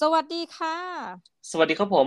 สวัสดีค่ะ สวัสดีครับผม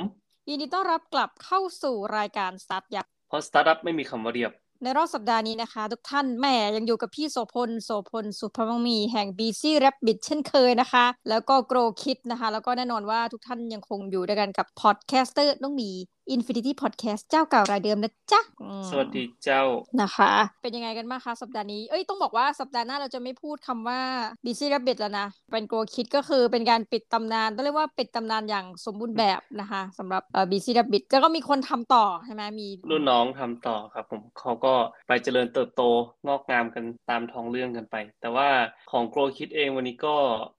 ยินดีต้อนรับกลับเข้าสู่รายการสตาร์ทยักษ์เพราะสตาร์ทอัพไม่มีคำว่าเรียบ ในรอบสัปดาห์นี้นะคะ ทุกท่านแหม่ยังอยู่กับพี่โสพล โสพล สุภมังมีแห่ง BC Rabbit เช่นเคยนะคะ แล้วก็ Grow Kid นะคะ แล้วก็แน่นอนว่าทุกท่านยังคงอยู่ด้วยกันกับ podcaster น้องหมี Infinity Podcast เจ้าเก่ารายเดิมนะจ๊ะอืมสวัสดีเจ้านะคะ เป็นยังไงกันบ้างคะสัปดาห์นี้ เอ้ยต้องบอกว่าสัปดาห์หน้าเราจะไม่พูดคำว่า Busy Rabbit แล้วนะ เป็นโกคิดก็คือเป็นการปิดตำนาน ต้องเรียกว่าปิดตำนานอย่างสมบูรณ์แบบนะคะสำหรับเอ่อ Busy Rabbit แล้วก็มีคนทำต่อใช่ไหมมีรุ่นน้องทำต่อครับผมเขาก็ไปเจริญเติบโตงอกงามกันตามท้องเรื่องกันไป แต่ว่าของ Grow Kid เองวันนี้ก็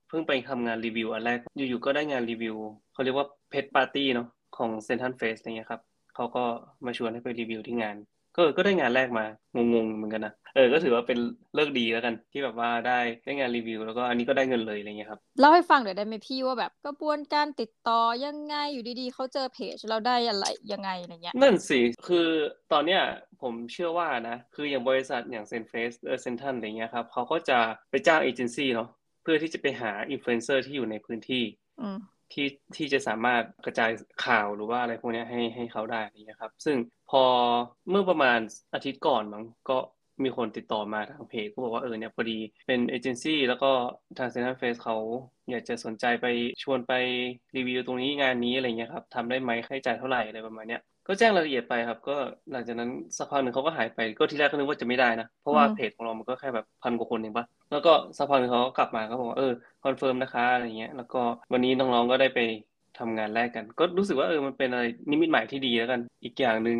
เพิ่งไปทำงานรีวิวอันแรกอยู่ๆก็ได้งานรีวิวเขาเรียกว่าเพ t ปาร์ตี้เนาะ ของ Central Face อะไรเงี้ยครับเขาก็มาชวนให้ไปรีวิวที่งาน ก็ก็ได้งานแรกมางงๆเหมือนกันนะเออก็ถือว่าเป็นฤกษ์ดีแล้วกัน ที่แบบว่าได้ได้งานรีวิว แล้วก็อันนี้ก็ได้เงินเลยอะไรเงี้ยครับเล่าให้ฟังหน่อยได้ไหมพี่ว่าแบบกระบวนการติดต่อยังไงอยู่ดีๆเขาเจอเพจเราได้อะไรยังไงอะไรเงี้ยนั่นสิคือตอนเนี้ยผมเชื่อว่านะ คืออย่างบริษัทอย่างเซ็นเฟสเออเซ็นทรัลอะไรเงี้ยครับเขาก็จะไปจ้างเอเจนซี่เนาะเพื่อที่จะไปหาอินฟลูเอนเซอร์ที่อยู่ในพื้นที่อืม ที่ที่จะสามารถกระจายข่าวหรือว่าอะไรพวกนี้ให้ให้เขาได้นี่นะครับ ซึ่งพอเมื่อประมาณอาทิตย์ก่อนมั้งก็มีคนติดต่อมาทางเพจก็บอกว่าเออเนี่ยพอดีเป็นเอเจนซี่แล้วก็ทางเซ็นทรัลเฟสเขาอยากจะสนใจไปชวนไปรีวิวตรงนี้งานนี้อะไรเงี้ยครับทำได้ไหมค่าใช้จ่ายเท่าไหร่อะไรประมาณเนี้ย ก็แจ้งรายละเอียดไปครับ ก็หลังจากนั้นสักพักหนึ่งเขาก็หายไปก็ทีแรกก็นึกว่าจะไม่ได้นะเพราะว่าอืมเพจของเรามันก็แค่แบบพันกว่าคนเองปะแล้วก็สักพักหนึ่งเขาก็กลับมาเขาบอกว่าเออ confirm นะคะอะไรเงี้ยแล้วก็วันนี้น้องๆก็ได้ไปทำงานแรกกัน ก็รู้สึกว่าเออมันเป็นอะไรนิมิตหมายที่ดีแล้วกัน อีกอย่างหนึ่ง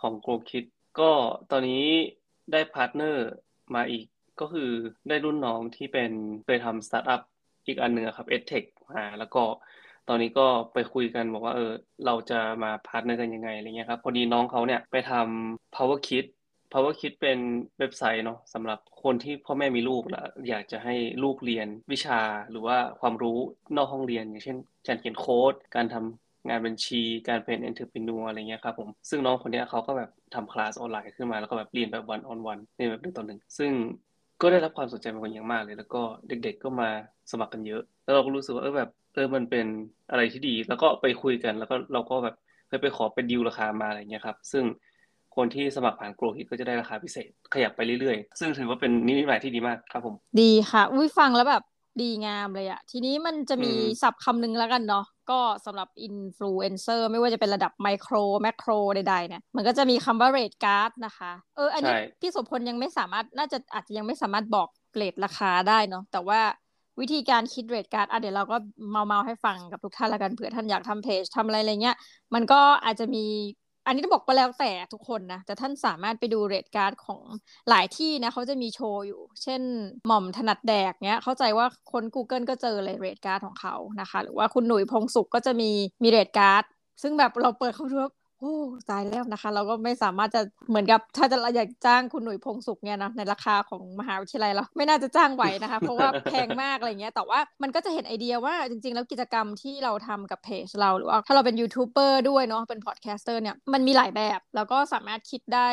ของ Grow Kid ก็ตอนนี้ได้ partner มาอีกก็คือได้รุ่นน้องที่เป็นเคยทำสตาร์ทอัพอีกอันหนึ่งอะครับ EdTech มาแล้วก็ ตอนนี้ก็ไปคุยกันบอกว่าเออเราจะมา partner กันยังไงอะไรเงี้ยครับพอดีน้องเขาเนี่ยไปทำ Power Kid Power Kid เป็นเว็บไซต์เนาะสำหรับคนที่พ่อแม่มีลูกแล้วอยากจะให้ลูกเรียนวิชาหรือว่าความรู้นอกห้องเรียน อย่างเช่น การเขียนโค้ด การทำงานบัญชี การเป็น entrepreneur อะไรเงี้ยครับผมซึ่งน้องคนนี้เขาก็แบบทำคลาสออนไลน์ขึ้นมาแล้วก็แบบเรียนแบบ one on one เรียนแบบหนึ่งต่อหนึ่งซึ่งก็ได้รับความสนใจเป็นอย่างมากเลย แล้วก็เด็กๆก็มาสมัครกันเยอะ แล้วเราก็รู้สึกว่าเออแบบ เออมันเป็นอะไรที่ดี แล้วก็ไปคุยกัน แล้วก็เราก็แบบเคยไปขอเป็นดีลราคามาอะไรเงี้ยครับ ซึ่งคนที่สมัครผ่านโกลฮิตก็จะได้ราคาพิเศษ ขยับไปเรื่อยๆ ซึ่งถือว่าเป็นนิมิตหมายที่ดีมากครับผม ดีค่ะอุ้ยฟังแล้วแบบดีงามเลยอะทีนี้มันจะมีอืมศัพท์คำหนึ่งแล้วกันเนาะก็สำหรับอินฟลูเอนเซอร์ไม่ว่าจะเป็นระดับ micro macro ใดๆเนี่ยมันก็จะมีคำว่า rate card นะคะ เออ อันนี้ใช่พี่โสพลยังไม่สามารถน่าจะอาจจะยังไม่สามารถบอก rate ราคาได้เนาะแต่ว่า วิธีการคิด rate card อะเดี๋ยวเราก็เมาท์ๆให้ฟังกับทุกท่านละกันเผื่อท่านอยากทำเพจทำอะไรอะไรเงี้ย มันก็อาจจะมี อันนี้ต้องบอกว่าแล้วแต่ทุกคนนะ แต่ท่านสามารถไปดู rate card ของหลายที่นะเขาจะมีโชว์อยู่ เช่น หม่อมถนัดแดกเนี้ย เข้าใจว่าคน Google ก็เจอเลย rate card ของเขานะคะ หรือว่าคุณหนุ่ยพงศ์สุขก็จะมีมี rate card ซึ่งแบบเราเปิดเข้าดูแล้ว โอ้ตายแล้วนะคะ เราก็ไม่สามารถจะเหมือนกับ ถ้าจะเราอยากจ้างคุณหนุ่ยพงศ์สุขเนี่ยนะในราคาของมหาวิทยาลัยเราไม่น่าจะจ้างไหวนะคะ เพราะว่าแพงมากอะไรเงี้ย แต่ว่ามันก็จะเห็นไอเดียว่าจริง ๆ แล้วกิจกรรมที่เราทำกับเพจเราหรือว่าถ้าเราเป็นยูทูบเบอร์ด้วยเนาะเป็น podcaster เนี่ยมันมีหลายแบบ แล้วก็สามารถคิดได้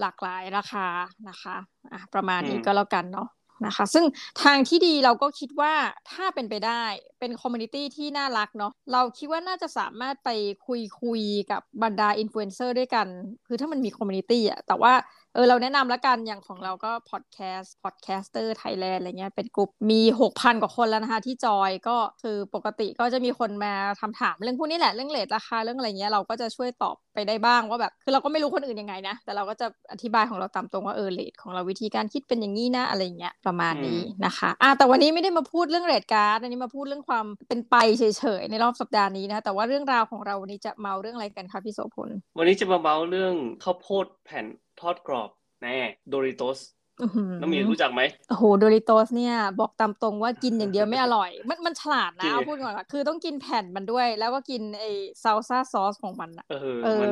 หลากหลายราคานะคะอะประมาณนี้ก็แล้วกันเนาะ นะคะ ซึ่งทางที่ดีเราก็คิดว่าถ้าเป็นไปได้เป็น community ที่น่ารักเนาะเราคิดว่าน่าจะสามารถไปคุยคุยกับบรรดาอินฟลูเอนเซอร์ด้วยกัน คือถ้ามันมี community อะแต่ว่า เออเราแนะนำแล้วกันอย่างของเราก็ podcast Podcaster Thailand อะไรเงี้ยเป็นกลุ่มมี6,000กว่าคนแล้วนะคะที่จอยก็คือปกติก็จะมีคนมาทำถามเรื่องพวกนี้แหละเรื่อง rate ราคาเรื่องอะไรเงี้ยเราก็จะช่วยตอบไปได้บ้างว่าแบบคือเราก็ไม่รู้คนอื่นยังไงนะ แต่เราก็จะอธิบายของเราตามตรงว่าเออ rate ของเราวิธีการคิดเป็นอย่างนี้นะอะไรเงี้ยประมาณนี้นะคะอะแต่วันนี้ไม่ได้มาพูดเรื่อง rate card อันนี้มาพูดเรื่องความเป็นไปเฉยๆในรอบสัปดาห์นี้นะแต่ว่าเรื่องราวของเราวันนี้จะเมาท์เรื่องอะไรกันคะพี่โสพลวันนี้จะมาเมาท์เรื่องข้าวโพดแผ่น ทอดกรอบแน่โดริโตสอื้อหือน้องหมีรู้จักไหมโอ้โหโดริโตสเนี่ย บอกตามตรงว่ากินอย่างเดียวไม่อร่อย มันมันฉลาดจรินะงเอาพูดก่อนว่าคือต้องกินแผ่นมันด้วย แล้วก็กินไอ้ซาลซ่าซอสของมันอะเออเออมัน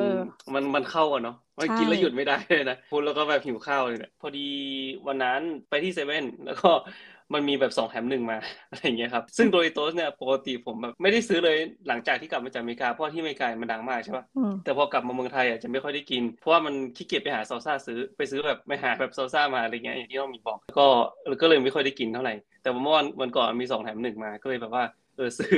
มันมันเข้ากันเนาะมันใช่กินแล้วหยุดไม่ได้เลยนะพูดแล้วก็แบบหิวข้าวเลยเนี่ยพอดีวันนั้นไปที่เซเว่นแล้วก็ มันมีแบบสองแถมหนึ่งมาอะไรอย่างเงี้ยครับซึ่งโดริโตสเนี่ยปกติผมแบบไม่ได้ซื้อเลยหลังจากที่กลับมาจากอเมริกาเพราะที่อเมริกามันดังมากใช่ปะอืมแต่พอกลับมาเมืองไทยอะจะไม่ค่อยได้กิน เพราะว่ามันขี้เกียจไปหาซอลซ่าซื้อไปซื้อแบบไปหาแบบซอลซ่ามาอะไรเงี้ยอย่างที่น้องหมีบอกก็ก็เลยไม่ค่อยได้กินเท่าไหร่แต่ว่าเมื่อวันวันก่อนมีสองแถมหนึ่งมาก็เลยแบบว่าเออซื้อ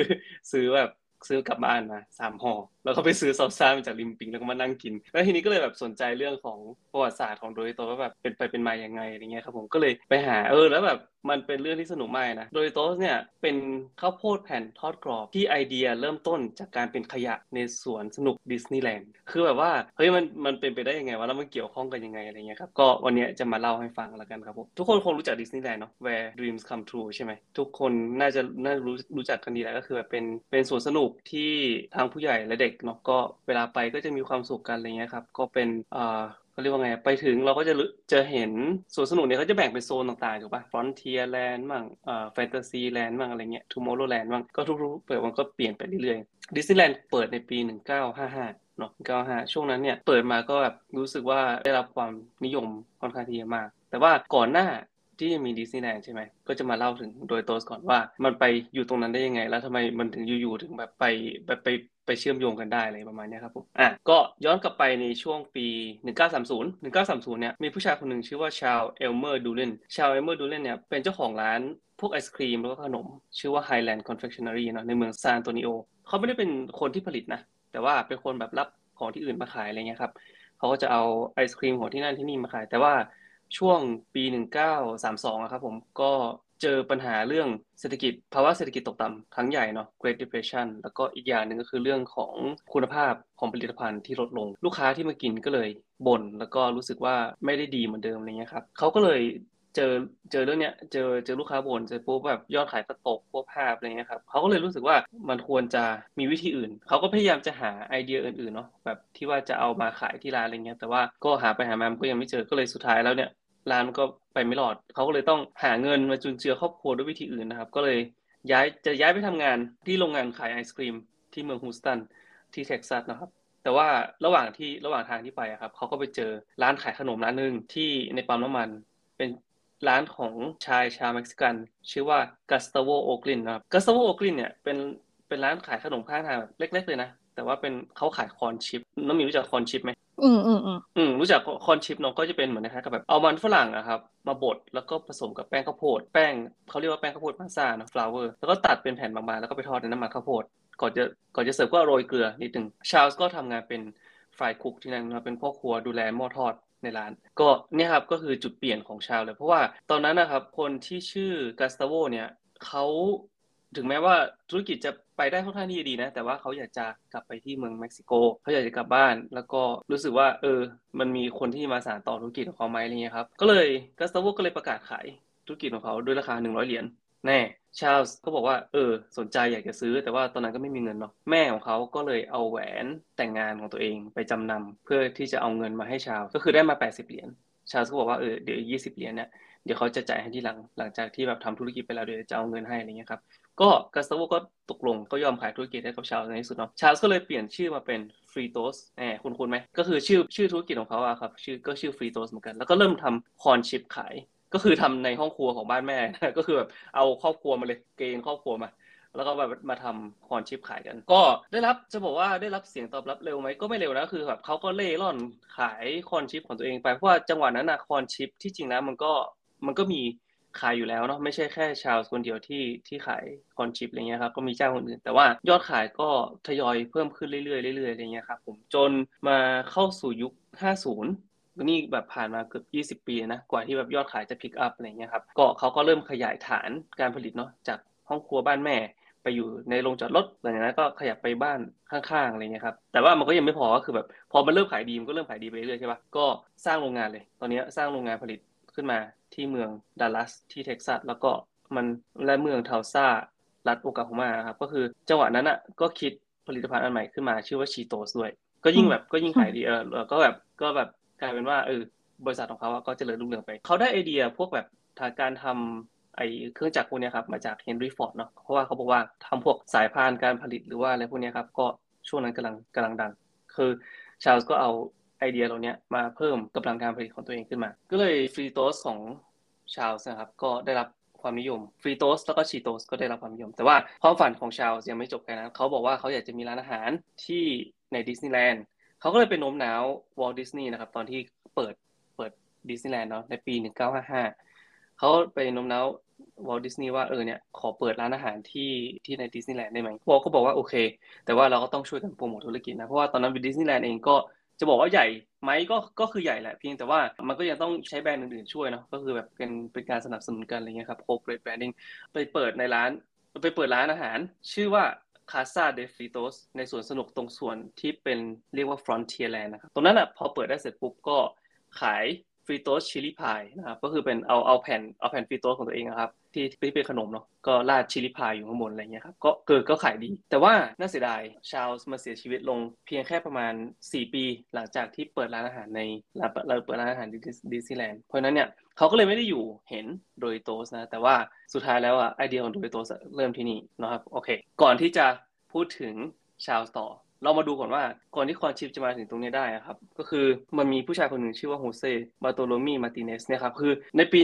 ซื้อแบบซื้อกลับบ้านมาสามห่อ แล้วก็ไปซื้อซอสซ่ามาจากริมปิงแล้วก็มานั่งกิน แล้วทีนี้ก็เลยแบบสนใจเรื่องของประวัติศาสตร์ของโดริโตสว่าแบบเป็นไปเป็นมาอย่างไงอะไรเงี้ยครับผมก็เลยไปหาเออแล้วแบบมันเป็นเรื่องที่สนุกมากนะ โดริโตสเนี่ยเป็นข้าวโพดแผ่นทอดกรอบที่ไอเดียเริ่มต้นจากการเป็นขยะในสวนสนุกดิสนีย์แลนด์ คือแบบว่าเฮ้ยมันมันเป็นไปได้ยังไงวะแล้วมันเกี่ยวข้องกันยังไงอะไรเงี้ยครับ ก็วันนี้จะมาเล่าให้ฟังแล้วกันครับผม ทุกคนคงรู้จักดิสนีย์แลนด์เนาะ Where Dreams Come True ใช่ไหม ทุกคนน่าจะน่ารู้รู้จักกันดีแหละก็คือแบบเป็นเป็นสวนสนุกที่ทั้งผู้ใหญ่และเด็กเนาะก็เวลาไปก็จะมีความสุขกันอะไรเงี้ยครับ ก็เป็นเอ่าเขาเรียกว่าไง ไปถึงเราก็จะจะเห็นสวนสนุกเนี่ยเขาจะแบ่งเป็นโซนต่างๆถูกป่ะ Frontier Land มั่งเอ่า Fantasy Land มั่งอะไรเงี้ย Tomorrowland มั่งก็ทุกๆเปิดมันก็เปลี่ยนไปเรื่อยๆดิสนีย์แลนด์เปิดในปี 1955เนาะ95ช่วงนั้นเนี่ยเปิดมาก็แบบรู้สึกว่าได้รับความนิยมค่อนข้างที่จะมาก แต่ว่าก่อนหน้าที่จะมีดิสนีย์แลนด์ใช่ไหมก็จะมาเล่าถึงโดริโตสก่อนว่ามันไปอยู่ตรงนั้นได้ยังไง แล้วทำไมมันถึงอยู่ๆถึงแบบไปแบบไป ไปเชื่อมโยงกันได้อะไรประมาณนี้ครับผมอะก็ย้อนกลับไปในช่วงปี 1930 1930 เนี่ยมีผู้ชายคนหนึ่งชื่อว่าชาร์ลส์ เอลเมอร์ดูลินชาร์ลส์ เอลเมอร์ดูลินเนี่ยเป็นเจ้าของร้านพวกไอศกรีมแล้วก็ขนม ชื่อว่า Highland Confectionery เนาะในเมืองซานอันโตนิโอเขาไม่ได้เป็นคนที่ผลิตนะ แต่ว่าเป็นคนแบบรับของที่อื่นมาขายอะไรเงี้ยครับเขาก็จะเอาไอศครีมของที่นั่นที่นี่มาขาย แต่ว่าช่วงปี 1932ครับผมก็ เจอปัญหาเรื่องเศรษฐกิจภาวะเศรษฐกิจตกต่ำครั้งใหญ่เนาะ Great Depression แล้วก็อีกอย่างหนึ่งก็คือเรื่องของคุณภาพของผลิตภัณฑ์ที่ลดลง ลูกค้าที่มากินก็เลยบ่นแล้วก็รู้สึกว่าไม่ได้ดีเหมือนเดิมอะไรเงี้ยครับเขาก็เลยเจอเจอเรื่องเนี้ยเจอเจอลูกค้าบ่นเจอปุ๊บแบบยอดขายก็ตกพวกภาพอะไรเงี้ยครับเขาก็เลยรู้สึกว่ามันควรจะมีวิธีอื่น เขาก็พยายามจะหาไอเดียอื่นๆเนาะแบบที่ว่าจะเอามาขายที่ร้านอะไรเงี้ยแต่ว่าก็หาไปหามามก็ยังไม่เจอก็เลยสุดท้ายแล้วเนี่ย ร้านมันก็ไปไม่รอดเขาก็เลยต้องหาเงินมาจุนเจือครอบครัวด้วยวิธีอื่นนะครับ ก็เลยย้ายจะย้ายไปทำงานที่โรงงานขายไอศครีมที่เมืองฮูสตันที่เท็กซัสนะครับแต่ว่าระหว่างที่ระหว่างทางที่ไปครับเขาก็ไปเจอร้านขายขนมร้านหนึ่งที่ในปั๊มน้ำมัน เป็นร้านของชายชาวเม็กซิกัน ชื่อว่ากัสตาโวโอลกินนะครับกัสตาโวโอลกินเนี่ยเป็นเป็นร้านขายขนมข้างทางแบบเล็ก ๆ เลยนะ แต่ว่าเป็นเขาขาย corn chip น้องมีรู้จัก corn chip ไหมอืมอืมอืมอืมรู้จัก corn chip เนาะก็จะเป็นเหมือนนะครับกับแบบเอามันฝรั่งอะครับมาบดแล้วก็ผสมกับแป้งข้าวโพดแป้งเขาเรียกว่าแป้งข้าวโพด masa เนาะ flour แล้วก็ตัดเป็นแผ่นบางๆแล้วก็ไปทอดในน้ำมันข้าวโพดก่อนจะก่อนจะเสิร์ฟก็โรยเกลือนิดนึงชาลส์ก็ทำงานเป็น fry cook ที่นั่นนะเป็นพ่อครัวดูแลหม้อทอดในร้าน ก็เนี่ยครับก็คือจุดเปลี่ยนของชาวเลย เพราะว่าตอนนั้นนะครับคนที่ชื่อกัสตาโวเนี่ยเขาถึงแม้ว่าธุรกิจจะ ไปได้ค่อนข้างที่ดีนะ แต่ว่าเขาอยากจะกลับไปที่เมืองเม็กซิโกเขาอยากจะกลับบ้าน แล้วก็รู้สึกว่า เออ มันมีคนที่มาสานต่อธุรกิจของเขาไหมอะไรเงี้ยครับ ก็เลยกัสตาโวก็เลยประกาศขายธุรกิจของเขาด้วยราคา 100 เหรียญแน่ชาลส์ก็บอกว่าเออ สนใจอยากจะซื้อ แต่ว่าตอนนั้นก็ไม่มีเงินเนาะแม่ของเขาก็เลยเอาแหวนแต่งงานของตัวเองไปจำนำเพื่อที่จะเอาเงินมาให้ชาลส์ก็คือได้มา 80 เหรียญชาลส์ก็บอกว่าเออเดี๋ยว 20 เหรียญเนี่ยเดี๋ยวเขาจะจ่ายให้ที่หลังหลังจากที่แบบทำธุรกิจไปแล้วเดี๋ยวจะเอาเงินให้อะไรเงี้ยครับ ก็กัสตาโวก็ตกลงก็ยอมขายธุรกิจให้กับชาลส์ในที่สุดเนาะชาลส์ก็เลยเปลี่ยนชื่อมาเป็น Fritos แหมคุ้นคุ้นไหมก็คือชื่อชื่อธุรกิจของเขาอะครับชื่อก็ชื่อ Fritos เหมือนกัน แล้วก็เริ่มทำ corn chip ขายก็คือทำในห้องครัวของบ้านแม่ ก็คือแบบเอาครอบครัวมาเลยเกณฑ์ครอบครัวมา แล้วก็แบบมาทำ corn chip ขายกัน ก็ได้รับจะบอกว่าได้รับเสียงตอบรับเร็วไหมก็ไม่เร็วนะคือแบบเขาก็เล่ร่อนขาย corn chip ของตัวเองไปเพราะว่าจังหวะนั้นอะ corn chip ที่จริงนะมันก็มันก็มี ขายอยู่แล้วเนาะไม่ใช่แค่ชาลส์คนเดียวที่ที่ขาย corn chip อะไรเงี้ยครับก็มีเจ้าคนอื่น แต่ว่ายอดขายก็ทยอยเพิ่มขึ้นเรื่อยๆเรื่อยๆอะไรเงี้ยครับผมจนมาเข้าสู่ยุค 50นี่แบบผ่านมาเกือบ20 ปีนะกว่าที่แบบยอดขายจะ pick up อะไรเงี้ยครับก็เขาก็เริ่มขยายฐานการผลิตเนาะจากห้องครัวบ้านแม่ ไปอยู่ในโรงจอดรถหลังจากนั้นก็ขยับไปบ้านข้างๆอะไรเงี้ยครับแต่ว่ามันก็ยังไม่พอก็คือแบบพอมันเริ่มขายดีมันก็เริ่มขายดีไปเรื่อยใช่ปะก็สร้างโรงงานเลย ตอนนี้สร้างโรงงานผลิต ขึ้นมาที่เมืองดัลลัสที่เท็กซัสแล้วก็มันและเมืองทัลซารัฐโอคลาโฮมาครับก็คือจังหวะนั้นอะก็คิดผลิตภัณฑ์อันใหม่ขึ้นมาชื่อว่า Cheetos ด้วย ก็ยิ่งแบบก็ยิ่งขายดีเออก็แบบก็แบบกลายเป็นว่าเออบริษัทของเขาก็เจริญรุ่งเรืองไป เขาได้ไอเดียพวกแบบทางการทำไอเครื่องจักรพวกนี้ครับมาจากเฮนรี่ฟอร์ดเนาะเพราะว่าเขาบอกว่าทำพวกสายพานการผลิตหรือว่าอะไรพวกนี้ครับก็ช่วงนั้นกำลังกำลังดัง คือชาลส์ก็เอา ไอเดียเหล่านี้มาเพิ่มกำลังการผลิตของตัวเองขึ้นมา ก็เลย Fritos ของชาลส์นะครับก็ได้รับความนิยม Fritos แล้วก็ Cheetos ก็ได้รับความนิยม แต่ว่าความฝันของชาลส์ยังไม่จบแค่นั้นเขาบอกว่าเขาอยากจะมีร้านอาหารที่ในดิสนีย์แลนด์เขาก็เลยไปโน้มน้าววอลดิสนีย์นะครับตอนที่เปิดเปิดดิสนีย์แลนด์เนาะในปี 1955เขาไปโน้มน้าววอลดิสนีย์ว่าเออเนี่ยขอเปิดร้านอาหารที่ที่ในดิสนีย์แลนด์ได้ไหมวอลก็บอกว่าโอเค แต่ว่าเราก็ต้องช่วยกันโปรโมทธุรกิจนะ เพราะว่าตอนนั้นดิสนีย์แลนด์เองก็ จะบอกว่าใหญ่ไหมก็ก็คือใหญ่แหละเพียงแต่ว่ามันก็ยังต้องใช้แบรนด์อื่นๆช่วยเนาะก็คือแบบเป็นเป็นการสนับสนุนกันอะไรเงี้ยครับ corporate branding ไปเปิดในร้าน ไปเปิดร้านอาหาร ชื่อว่า Casa de Fritos ในสวนสนุกตรงส่วนที่เป็นเรียกว่า Frontierland นะครับตรงนั้นอะพอเปิดได้เสร็จปุ๊บก็ขาย Fritos chili pie นะครับก็คือเป็นเอาเอาแผ่นเอาแผ่น Fritos ของตัวเองนะครับที่ที่เป็นขนมเนาะก็ราด chili pie อยู่ข้างบนอะไรเงี้ยครับก็เกิดก็ขายดี แต่ว่าน่าเสียดายชาลส์มาเสียชีวิตลงเพียงแค่ประมาณ 4 ปี หลังจากที่เปิดร้านอาหารในเราเปิดร้านอาหารดิสนีย์แลนด์เพราะนั้นเนี่ยเขาก็เลยไม่ได้อยู่เห็น Doritos นะแต่ว่าสุดท้ายแล้วอะไอเดียของ Doritos เริ่มที่นี่นะครับโอเค ก่อนที่จะพูดถึงชาลส์ต่อ เรามาดูก่อนว่าก่อนที่ corn chip จะมาถึงตรงนี้ได้ครับ ก็คือมันมีผู้ชายคนหนึ่งชื่อว่าโฮเซบาร์โตโลมีมาร์ติเนสเนี่ยครับคือในปี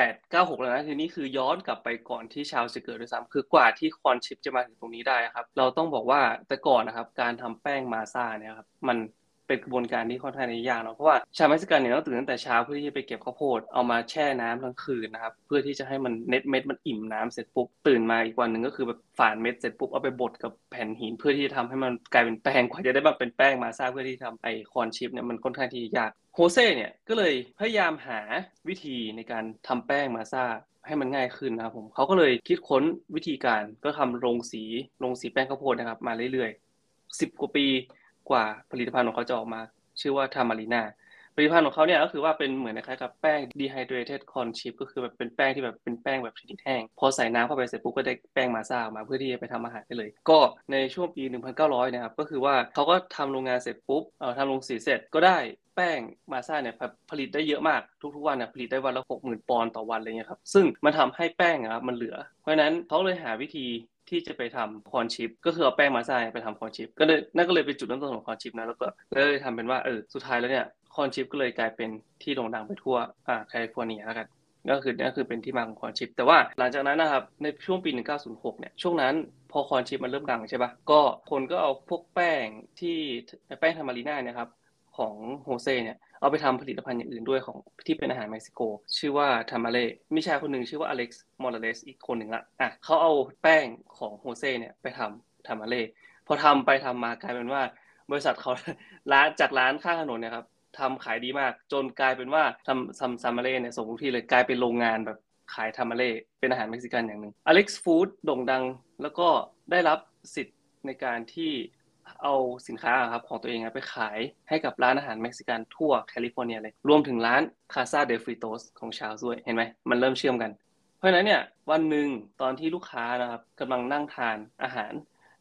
1896 แล้วนะทีนี้คือย้อนกลับไปก่อนที่ชาลส์จะเกิดด้วยซ้ำคือกว่าที่ corn chip จะมาถึงตรงนี้ได้ครับ เราต้องบอกว่าแต่ก่อนนะครับการทำแป้ง masa เนี่ยครับมัน เป็นกระบวนการที่ค่อนข้างยากเนาะเพราะว่าชาวเม็กซิกันเนี่ยต้องตื่นตั้งแต่เช้าเพื่อที่จะไปเก็บข้าวโพดเอามาแช่น้ำทั้งคืนนะครับเพื่อที่จะให้มันเน็ตเม็ดมันอิ่มน้ำเสร็จปุ๊บตื่นมาอีกวันหนึ่งก็คือแบบฝานเม็ดเสร็จปุ๊บเอาไปบดกับแผ่นหิน เพื่อที่จะทำให้มันกลายเป็นแป้งกว่าจะได้มาเป็นแป้ง masa เพื่อที่ทำไอ corn chip เนี่ยมันค่อนข้างที่ยากโฮเซ่เนี่ยก็เลยพยายามหาวิธีในการทำแป้ง masa ให้มันง่ายขึ้นนะครับผมเขาก็เลยคิดค้นวิธีการก็ทำโรงสีโรงสีแป้งข้าวโพดนะครับมาเรื่อยๆสิบกว่าปี กว่าผลิตภัณฑ์ของเขาจะออกมา ชื่อว่าทามารีนาผลิตภัณฑ์ของเขาเนี่ยก็คือว่าเป็นเหมือนคล้ายกับแป้ง dehydrated corn chip ก็คือแบบเป็นแป้งที่แบบเป็นแป้งแบบชนิดแห้ง พอใส่น้ำเข้าไปเสร็จปุ๊บก็ได้แป้งมาซ่าออกมาเพื่อที่จะไปทำอาหารได้เลย ก็ในช่วงปี 1900 นะครับ ก็คือว่าเขาก็ทำโรงงานเสร็จปุ๊บเอ่อทำโรงสีเสร็จก็ได้แป้งมาซ่าเนี่ยผลิตได้เยอะมากทุกๆวันเนี่ยผลิตได้วันละหกหมื่นปอนด์ต่อวันเลยเนี่ยครับซึ่งมันทำให้แป้งครับมันเหลือ เพราะฉะนั้นเขาเลยหาวิธี ที่จะไปทำ corn chip ก็คือเอาแป้งมาใส่ไปทำ corn chip ก็เลยนั่นก็เลยเป็นจุดเริ่มต้นของ corn chip นะแล้วก็เลยทำเป็นว่าเออสุดท้ายแล้วเนี่ย corn chip ก็เลยกลายเป็นที่โด่งดังไปทั่วอ่าแคลิฟอร์เนียแล้วกันก็คือนั่นคือเป็นที่มาของ corn chip แต่ว่าหลังจากนั้นนะครับในช่วงปี 1906 เนี่ยช่วงนั้นพอ corn chip มันเริ่มดังใช่ปะก็คนก็เอาพวกแป้งที่แป้ง Tamalina เนี่ยครับ ของโฮเซ่เนี่ยเอาไปทำผลิตภัณฑ์อย่างอื่นด้วยของที่เป็นอาหารเม็กซิโก ชื่อว่า tamaleมีชายคนหนึ่งชื่อว่าอเล็กซ์โมราเลสอีกคนหนึ่งละอะเขาเอาแป้งของโฮเซ่เนี่ยไปทำ tamale พอทำไปทำมากลายเป็นว่า บริษัทเขาร้านจากร้านข้างถนนเนี่ยครับทำขายดีมาก จนกลายเป็นว่าทำทา tamale เนี่ยส่งทุกที่เลยกลายเป็นโรงงานแบบขาย tamale เป็นอาหารเม็กซิกันอย่างหนึ่ง Alex Foods โด่งดัง แล้วก็ได้รับสิทธิ์ในการที่ เอาสินค้าครับของตัวเองไปขายให้กับร้านอาหารเม็กซิกันทั่วแคลิฟอร์เนียเลย รวมถึงร้านCasa de Fritos ของชาลส์ด้วยเห็นไหมมันเริ่มเชื่อมกัน เพราะฉะนั้นเนี่ยวันหนึ่งตอนที่ลูกค้านะครับกำลังนั่งทานอาหาร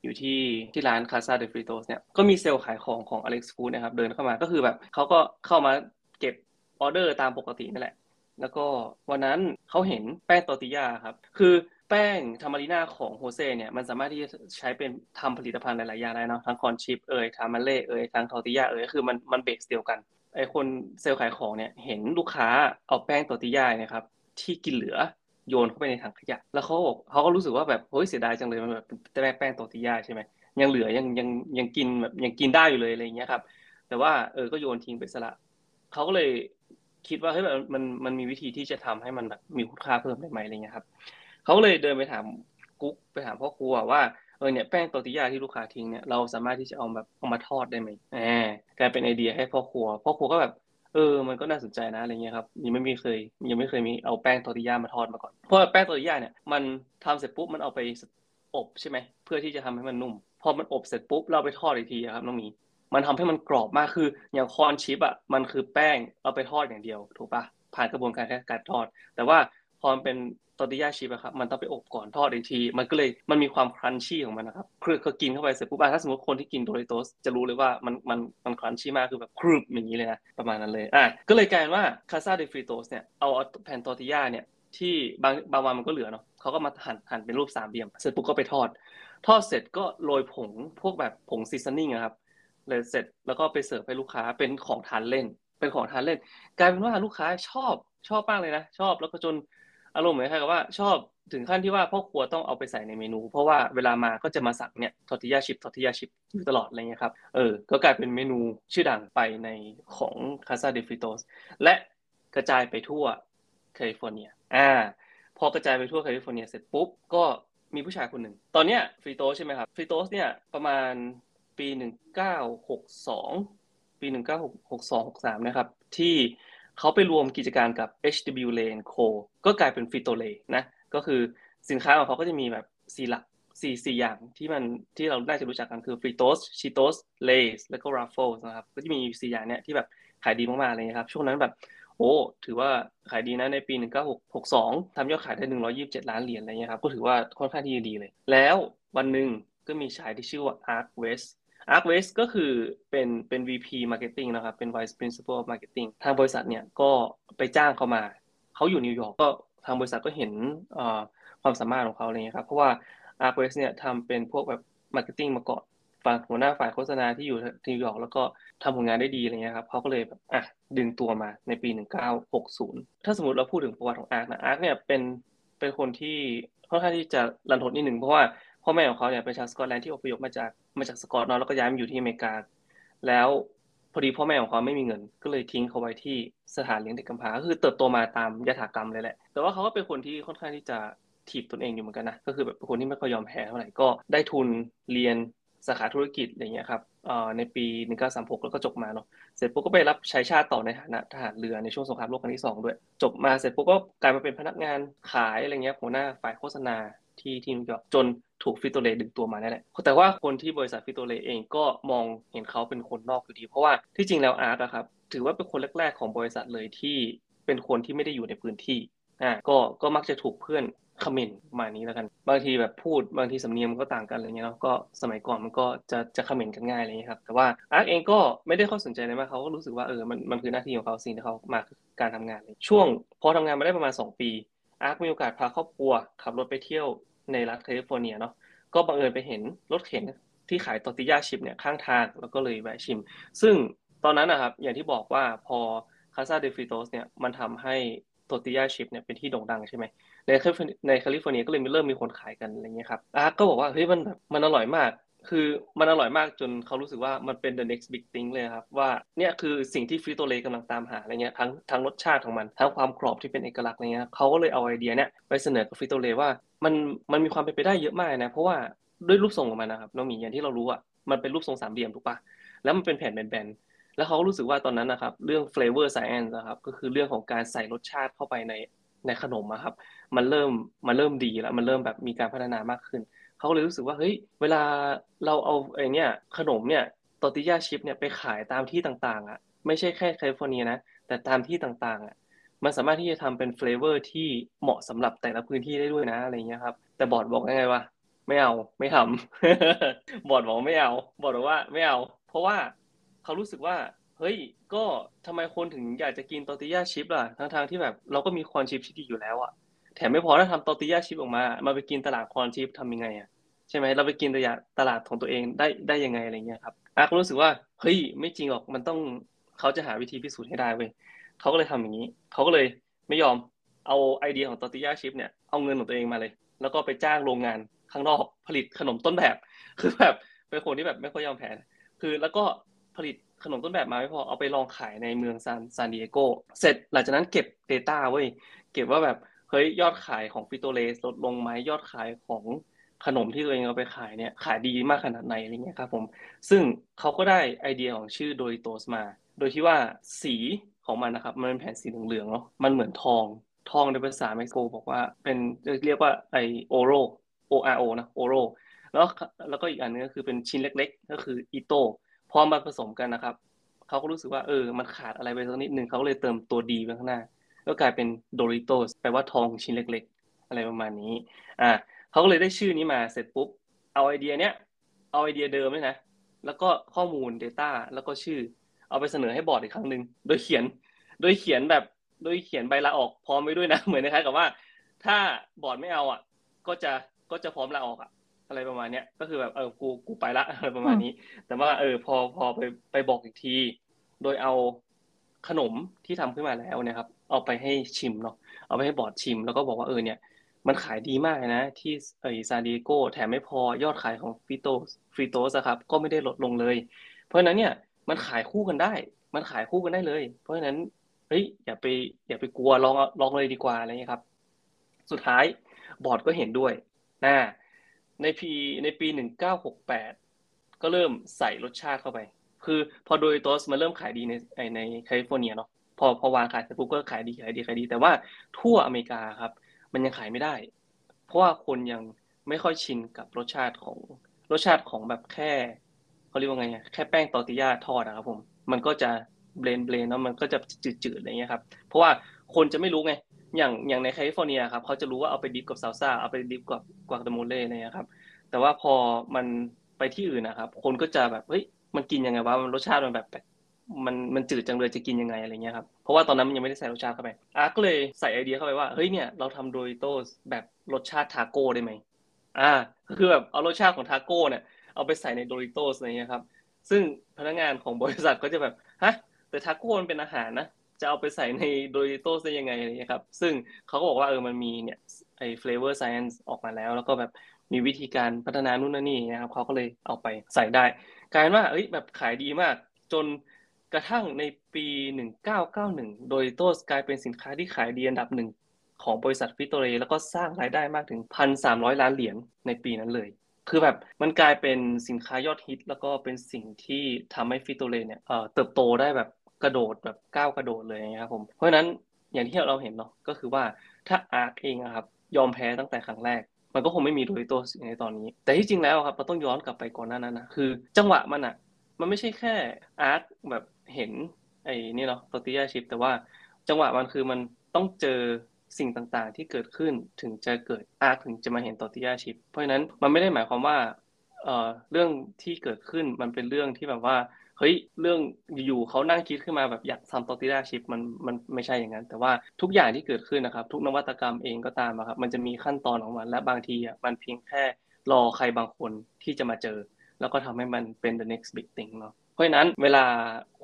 อยู่ที่ที่ร้าน Casa de Fritos เนี่ยก็มีเซลส์ขายของของ Alex Foods นะครับเดินเข้ามาก็คือแบบเขาก็เข้ามาเก็บออเดอร์ตามปกตินั่นแหละแล้วก็วันนั้นเขาเห็นแป้งตอติยาครับ คือ แป้ง Tamalina ของโฮเซ่เนี่ยมันสามารถที่จะใช้เป็นทำผลิตภัณฑ์หลายๆอย่างได้เนาะทั้ง corn chip เอ่ย tamale เอ่ยทั้ง tortilla เอ่ยคือมันมัน base เดียวกันไอคนเซลล์ขายของเนี่ยเห็นลูกค้าเอาแป้งตอติยาเนี่ยครับที่กินเหลือโยนเข้าไปในถังขยะ แล้วเขาบอกเขาก็รู้สึกว่าแบบเฮ้ยเสียดายจังเลยมันแบบแป้งแป้งตอติยาใช่ไหมยังเหลือยังยังยังกินแบบยังกินได้อยู่เลยอะไรเงี้ยครับแต่ว่าเออก็โยนทิ้งไปซะละเขาก็เลยคิดว่าเฮ้ยแบบมันมันมีวิธีที่จะทำให้มันแบบมีคุณค่าเพิ่มได้ไหมอะไรเงี้ยครับ เขาเลยเดินไปถามกุ๊กไปถามพ่อครัวว่าเออเนี่ยแป้งตอติยาที่ลูกค้าทิ้งเนี่ยเราสามารถที่จะเอาแบบเอามาทอดได้ไหมแหมกลายเป็นไอเดียให้พ่อครัวพ่อครัวก็แบบเออ มันก็น่าสนใจนะอะไรเงี้ยครับยังไม่มีเคย ยังไม่เคยมีเอาแป้งตอติยามาทอดมาก่อน เพราะแป้งตอติยาเนี่ยมันทำเสร็จปุ๊บมันเอาไปอบใช่ไหมเพื่อที่จะทำให้มันนุ่ม พอมันอบเสร็จปุ๊บเราไปทอดอีกทีครับน้องมีมันทำให้มันกรอบมากคืออย่าง corn chip อะมันคือแป้งเอาไปทอดอย่างเดียวถูกปะผ่านกระบวนการการทอด แต่ว่า มันเป็น tortilla chip อะครับมันต้องไปอบก่อนทอดอีกที มันก็เลยมันมีความ crunchy ของมันนะครับคือเขากินเข้าไปเสร็จปุ๊บถ้าสมมติคนที่กิน Doritos จะรู้เลยว่ามันมันมัน crunchy มากคือแบบครึบอย่างนี้เลยนะประมาณนั้นเลยอะก็เลยกลายว่า Casa de Fritos เนี่ยเอาแผ่น tortilla เนี่ยที่บางบางวันมันก็เหลือเนาะเขาก็มาหั่นหั่นเป็นรูปสามเหลี่ยม เสร็จปุ๊บก็ไปทอด ทอดเสร็จก็โรยผงพวกแบบผง seasoning ครับเลยเสร็จแล้วก็ไปเสิร์ฟให้ลูกค้าเป็นของทานเล่น เป็นของทานเล่น กลายเป็นว่าลูกค้าชอบชอบมากเลยนะ ชอบแล้วก็จน อารมณ์เหมือนกับว่าชอบถึงขั้นที่ว่าพ่อครัวต้องเอาไปใส่ในเมนู เพราะว่าเวลามาก็จะมาสั่งเนี่ย tortilla chip tortilla chip อยู่ตลอดอะไรเงี้ยครับเออก็กลายเป็นเมนูชื่อดังไปในของ Casa de Fritos และกระจายไปทั่วแคลิฟอร์เนียอ่าพอกระจายไปทั่วแคลิฟอร์เนียเสร็จปุ๊บก็มีผู้ชายคนหนึ่ง ตอนเนี้ย Fritos ใช่ไหมครับ Fritos เนี่ยประมาณปีหนึ่งเก้าหกสองปีหนึ่งเก้าหกสองหกสามนะครับ ที่ เขาไปรวมกิจการกับ HW Lay & Co ก็กลายเป็น Frito-Lay นะก็คือสินค้าของเขาก็จะมีแบบสี่หลักสี่สี่อย่างที่มันที่เราน่าจะรู้จักกันคือ Fritos Cheetos Lay's แล้วก็ Ruffles นะครับก็จะมีสี่อย่างเนี้ยที่แบบขายดีมากๆเลยครับช่วงนั้นแบบโอ้ถือว่าขายดีนะในปี 1962ทำยอดขายได้ 127 ล้านเหรียญอะไรเงี้ยครับก็ถือว่าค่อนข้างที่จะดีเลย แล้ววันหนึ่งก็มีชายที่ชื่อว่า Arch West Arch West ก็คือเป็นเป็น VP Marketing นะครับ เป็น Vice Principal of Marketing ทางบริษัทเนี่ยก็ไปจ้างเขามา เขาอยู่นิวยอร์กก็ทางบริษัทก็เห็นความสามารถของเขาอะไรเงี้ยครับ เพราะว่า Arch West เนี่ยทำเป็นพวกแบบ Marketing มาก่อนฝ่ายหัวหน้าฝ่ายโฆษณาที่อยู่นิวยอร์กแล้วก็ทำผลงานได้ดีอะไรเงี้ยครับเขาก็เลยแบบอะดึงตัวมาในปี 1960 ถ้าสมมติเราพูดถึงประวัติของ Arch นะ Arch เนี่ยเป็นเป็นคนที่ค่อนข้างที่จะรันทดนิดหนึ่งเพราะว่าพ่อแม่ของเขาเนี่ยเป็นชาวสกอตแลนด์ที่อพยพมาจาก มาจากสกอตเนาะแล้วก็ย้ายมาอยู่ที่อเมริกา แล้วพอดีพ่อแม่ของเขาไม่มีเงิน ก็เลยทิ้งเขาไว้ที่สถานเลี้ยงเด็กกำพร้าก็คือเติบโตมาตามยถากรรมเลยแหละ แต่ว่าเขาก็เป็นคนที่ค่อนข้างที่จะถีบตนเองอยู่เหมือนกันนะ ก็คือแบบเป็นคนที่ไม่ค่อยยอมแพ้เท่าไหร่ ก็ได้ทุนเรียนสาขาธุรกิจอะไรเงี้ยครับในปี 1936 แล้วก็จบมาเนาะ เสร็จปุ๊บก็ไปรับใช้ชาติต่อในฐานะทหารเรือในช่วงสงครามโลกครั้งที่ 2 ด้วย จบมาเสร็จปุ๊บก็กลายมาเป็นพนักงานขายอะไรเงี้ยหัวหน้าฝ่ายโฆษณาที่ที่นิวยอร์กจน ถูก Frito-Lay ดึงตัวมานั่นแหละแต่ว่าคนที่บริษัท Frito-Lay เองก็มองเห็นเขาเป็นคนนอกอยู่ดี เพราะว่าที่จริงแล้ว Arch อะครับถือว่าเป็นคนแรก ๆ ของบริษัทเลยที่เป็นคนที่ไม่ได้อยู่ในพื้นที่อ่าก็ก็มักจะถูกเพื่อนคอมเมนต์มานี้แล้วกัน บางทีแบบพูดบางทีสำเนียงมันก็ต่างกันอะไรเงี้ยเนาะก็สมัยก่อนมันก็จะจะคอมเมนต์กันง่ายอะไรเงี้ยครับแต่ว่า Arch เองก็ไม่ได้เข้าสนใจเลยมากเขาก็รู้สึกว่าเออมันมันคือหน้าที่ของเขาสิ่งที่เขามาคือการทำงานช่วงพอทำงานมาได้ประมาณ 2 ปี Arch มีโอกาสพาครอบครัวขับรถไปเที่ยว ในรัฐแคลิฟอร์เนียเนาะก็บังเอิญไปเห็นรถเข็นที่ขาย tortilla chip เนี่ยข้างทางแล้วก็เลยแวะชิม ซึ่งตอนนั้นนะครับอย่างที่บอกว่าพอ Casa de Fritos เนี่ยมันทำให้ tortilla chip เนี่ยเป็นที่โด่งดังใช่ไหมในในแคลิฟอร์เนียก็เลยเริ่มมีคนขายกันอะไรเงี้ยครับ Arch ก็บอกว่าเฮ้ยมันแบบมันอร่อยมาก คือมันอร่อยมากจนเขารู้สึกว่ามันเป็น the next big thing เลยครับ ว่าเนี่ยคือสิ่งที่ Frito-Lay กำลังตามหาอะไรเงี้ยทั้งทั้งรสชาติของมันทั้งความกรอบที่เป็นเอกลักษณ์อะไรเงี้ยเขาก็เลยเอาไอเดียเนี่ยไปเสนอกับ Frito-Lay ว่ามันมันมีความเป็นไปได้เยอะมากนะเพราะว่าด้วยรูปทรงของมันนะครับน้องหมีอย่างที่เรารู้อะมันเป็นรูปทรงสามเหลี่ยมถูกปะแล้วมันเป็นแผ่นแบนๆแล้วเขารู้สึกว่าตอนนั้นนะครับเรื่อง flavor science นะครับก็คือเรื่องของการใส่รสชาติเข้าไปในในขนมอะครับ มันเริ่มมันเริ่มดีแล้วมันเริ่มแบบมีการพัฒนามากขึ้น เขาเลยรู้สึกว่าเฮ้ยเวลาเราเอาไอเนี้ยขนมเนี่ยตอติยาชิปเนี่ยไปขายตามที่ต่างๆ อะ ไม่ใช่แค่แคลิฟอร์เนียนะแต่ตามที่ต่างๆ อะ มันสามารถที่จะทำเป็น flavor ที่เหมาะสำหรับแต่ละพื้นที่ได้ด้วยนะอะไรเงี้ยครับแต่บอร์ดบอกยังไงวะไม่เอาไม่ทำบอร์ดบอกไม่เอา บอร์ดบอกว่าไม่เอา เพราะว่าเขารู้สึกว่าเฮ้ย ก็ทำไมคนถึงอยากจะกิน tortilla chip ล่ะทั้งๆที่แบบเราก็มี corn chip ที่ดีอยู่แล้วอะแถมไม่พอถ้าทำ tortilla chip ออกมา มาไปกินตลาด corn chip ทำยังไงอะ ใช่ไหมเราไปกินตลาดตลาดของตัวเองได้ได้ยังไงอะไรเงี้ยครับ Arch ก็รู้สึกว่าเฮ้ยไม่จริงหรอกมันต้องเขาจะหาวิธีพิสูจน์ให้ได้เว้ยเขาก็เลยทำอย่างนี้เขาก็เลยไม่ยอมเอาไอเดียของ tortilla chip เนี่ยเอาเงินของตัวเองมาเลย แล้วก็ไปจ้างโรงงานข้างนอกผลิตขนมต้นแบบ คือแบบเป็นคนที่แบบไม่ค่อยยอมแพ้คือแล้วก็ผลิตขนมต้นแบบมาไม่พอเอาไปลองขายในเมืองซานซานดิเอโกเสร็จหลังจากนั้นเก็บ Data เว้ยเก็บว่าแบบเฮ้ยยอดขายของ Frito-Lay's ลดลงไหมยอดขายของ ขนมที่ตัวเองเอาไปขายเนี่ยขายดีมากขนาดไหนอะไรเงี้ยครับผมซึ่งเขาก็ได้ไอเดียของชื่อโดริโตสมา โดยที่ว่าสีของมันนะครับ มันเป็นแผ่นสีเหลืองๆเนาะมันเหมือนทอง ทองในภาษาเม็กซิโกบอกว่าเป็นเรียกว่าไอโอโร O R O นะโอโรแล้วแล้วก็อีกอันนึงก็คือเป็นชิ้นเล็ก ๆ ก็คืออิโตพอมาผสมกันนะครับเขาก็รู้สึกว่าเออมันขาดอะไรไปสักนิดนึงเขาเลยเติมตัวดีไปข้างหน้าก็กลายเป็นโดริโตสแปลว่าทองชิ้นเล็ก ๆ อะไรประมาณนี้อ่า เขาก็เลยได้ชื่อนี้มาเสร็จปุ๊บเอาไอเดียเนี้ยเอาไอเดียเดิมเลยนะแล้วก็ข้อมูล Data แล้วก็ชื่อ เอาไปเสนอให้บอร์ดอีกครั้งหนึ่งโดยเขียน โดยเขียนแบบโดยเขียนใบลาออกพร้อมไว้ด้วยนะเหมือนคล้ายกับว่า ถ้าบอร์ดไม่เอาอะ ก็จะก็จะพร้อมลาออกอะ อะไรประมาณเนี้ยก็คือแบบเออกูกูไปละอะไรประมาณนี้ แต่ว่าเออพอพอไปไปบอกอีกที โดยเอาขนมที่ทำขึ้นมาแล้วเนี่ยครับ เอาไปให้ชิมเนาะเอาไปให้บอร์ดชิม แล้วก็บอกว่าเออเนี่ย มันขายดีมากนะ ที่เอซานดิเอโกแถมไม่พอยอดขายของ Frito Fritos ครับ ก็ไม่ได้ลดลงเลย เพราะฉะนั้นเนี่ยมันขายคู่กันได้ มันขายคู่กันได้เลย เพราะฉะนั้นเฮ้ยอย่าไปอย่าไปกลัวลองลองเลยดีกว่าอะไรเงี้ยครับ สุดท้ายบอร์ดก็เห็นด้วยนะในปีในปีหนึ่งเก้าหกแปดก็เริ่มใส่รสชาติเข้าไป คือพอ Doritos มันเริ่มขายดีในในแคลิฟอร์เนียเนาะพอพอวางขายเสร็จปุ๊บก็ขายดีขายดีขายดี แต่ว่าทั่วอเมริกาครับ มันยังขายไม่ได้ เพราะว่าคนยังไม่ค่อยชินกับรสชาติของรสชาติของแบบแค่เขาเรียกว่าไงแค่แป้งตอติยาทอดนะครับผมมันก็จะ bland bland แล้วมันก็จะจืดๆอะไรเงี้ยครับเพราะว่าคนจะไม่รู้ไงอย่างอย่างในแคลิฟอร์เนียครับเขาจะรู้ว่าเอาไป dip กับซาลซ่าเอาไป dip กับกัวคาโมเล่อะไรเงี้ยครับ แต่ว่าพอมันไปที่อื่นนะครับ คนก็จะแบบเฮ้ยมันกินยังไงวะมันรสชาติมันแบบ มันมันจืดจังเลยจะกินยังไงอะไรเงี้ยครับเพราะว่าตอนนั้นมันยังไม่ได้ใส่รสชาติเข้าไปอาร์ก็เลยใส่ไอเดียเข้าไปว่าเฮ้ยเนี่ยเราทำโดริโต้แบบรสชาติทาโก้ได้ไหมอ่าก็คือแบบเอารสชาติของทาโก้เนี่ยเอาไปใส่ในโดริโต้อะไรเงี้ยครับซึ่งพนักงานของบริษัทก็จะแบบฮะแต่ทาโก้มันเป็นอาหารนะจะเอาไปใส่ในโดริโต้ได้ยังไงอะไรเงี้ยครับซึ่งเขาก็บอกว่าเออมันมีเนี่ยไอ้ flavor science ออกมาแล้ว แล้วก็แบบมีวิธีการพัฒนานู่นนี่นะครับเขาก็เลยเอาไปใส่ได้ กลายเป็นว่าเอ้ยแบบขายดีมากจน ระทั่งในปี 1991 โดยโตสกลายเป็นสินค้าที่ขายดีอันดับหนึ่งของบริษัทฟิโตเรแล้วก็สร้างรายได้มากถึง 1,300 ล้านเหรียญในปีนั้นเลย คือแบบมันกลายเป็นสินค้ายอดฮิต แล้วก็เป็นสิ่งที่ทำให้ฟิโตเรเนี่ยเเติบโตได้แบบกระโดดแบบก้าวกระโดดเลยนะครับผม เพราะฉะนั้นอย่างที่เราเห็นเนาะก็คือว่าถ้าอาร์คเองครับยอมแพ้ตั้งแต่ครั้งแรก มันก็คงไม่มีโดยตัวในตอนนี้ แต่ที่จริงแล้วครับเราต้องย้อนกลับไปก่อนหน้านั้นนะคือ จังหวะมันอะมันไม่ใช่แค่อาร์ตแบบ เห็นไอ้นี่เนาะตติยาชิปแต่ว่าจังหวะมันคือมันต้องเจอสิ่งต่างๆ ที่เกิดขึ้นถึงจะเกิดอาร์ถึงจะมาเห็นตติยาชิปเพราะฉะนั้นมันไม่ได้หมายความว่าเอ่อเรื่องที่เกิดขึ้นมันเป็นเรื่องที่แบบว่าเฮ้ยเรื่องอยู่เขานั่งคิดขึ้นมาแบบอยากทำตอติดาชิปมันมันไม่ใช่อย่างนั้น แต่ว่าทุกอย่างที่เกิดขึ้นนะครับ ทุกนวัตกรรมเองก็ตามครับมันจะมีขั้นตอนของมัน และบางทีอะมันเพียงแค่รอใครบางคนที่จะมาเจอ แล้วก็ทำให้มันเป็น the next big thing เนาะ เพราะฉะนั้นเวลา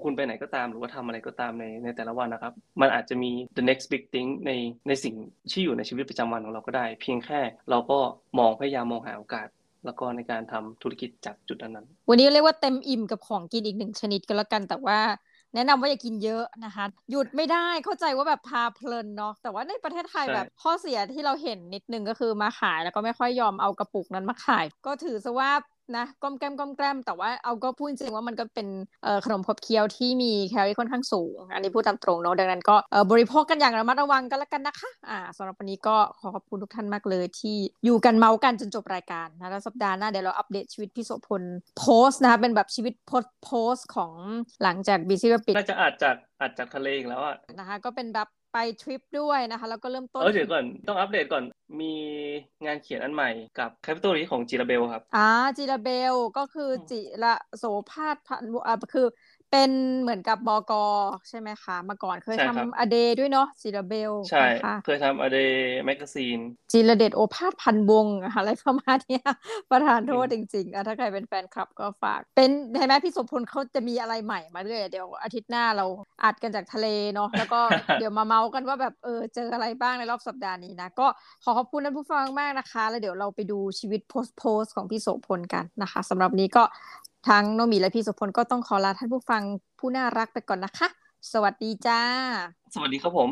คุณไปไหนก็ตามหรือว่าทำอะไรก็ตามในในแต่ละวันนะครับ มันอาจจะมี the next big thing ในในสิ่งที่อยู่ในชีวิตประจำวันของเราก็ได้ เพียงแค่เราก็มองพยายามมองหาโอกาส แล้วก็ในการทำธุรกิจจากจุดนั้น วันนี้เรียกว่าเต็มอิ่มกับของกินอีกหนึ่งชนิดก็แล้วกันแต่ว่าแนะนำว่าอย่ากินเยอะนะคะ หยุดไม่ได้เข้าใจว่าแบบพาเพลินเนาะแต่ว่าในประเทศไทยแบบข้อเสียที่เราเห็นนิดนึงก็คือมาขายแล้วก็ไม่ค่อยยอมเอากระปุกนั้นมาขาย ก็ถือซะว่า นะก้มแก้มก้มแก้มแต่ว่าเอาก็พูดจริงว่ามันก็เป็นขนมขบเคี้ยวที่มีแคลอรี่ค่อนข้างสูง อันนี้พูดตามตรงเนาะดังนั้นก็บริโภคกันอย่างระมัดระวังกันแล้วกันนะคะอ่าสำหรับวันนี้ก็ขอขอบคุณทุกท่านมากเลย ที่อยู่กันเมาส์กันจนจบรายการนะแล้วสัปดาห์หน้าเดี๋ยวเราอัปเดตชีวิตพี่โสพลโพสต์นะคะเป็นแบบชีวิตโพสต์ของหลังจากบีซีปิดน่าจะอาจจากอาจจากทะเลอีกแล้วอะนะคะก็เป็นแบบ ไปทริปด้วยนะคะ แล้วก็เริ่มต้น เออเดี๋ยวก่อนต้องอัปเดตก่อนมีงานเขียนอันใหม่กับแคปิตอลนี้ของจิราเบลครับ อ่าจิราเบลก็คือจิระโสภาสพันอ่าคือ เป็นเหมือนกับบอกอใช่ไหมคะมาก่อนเคยทำอเดด้วยเนาะจิราเบลใช่เคยทำอเดแมกกาซีนจิระเดชโอภาสพันวงอะไรประมาณนี้ประธานโทษจริงๆถ้าใครเป็นแฟนคลับก็ฝาก เป็นเห็นไหมพี่สมพลเขาจะมีอะไรใหม่มาเรื่อยเดี๋ยวอาทิตย์หน้าเราอัดกันจากทะเลเนาะแล้วก็เดี๋ยวมาเมาส์กันว่าแบบเออเจออะไรบ้างในรอบสัปดาห์นี้นะก็ขอขอบคุณท่านผู้ฟังมากนะคะ แล้วเดี๋ยวเราไปดูชีวิตโพสโพสของพี่โสพลกันนะคะสำหรับนี้ก็ ทั้งโนมีและพี่สุพลก็ต้องขอลาท่านผู้ฟังผู้น่ารักไปก่อนนะคะ สวัสดีจ้า สวัสดีครับผม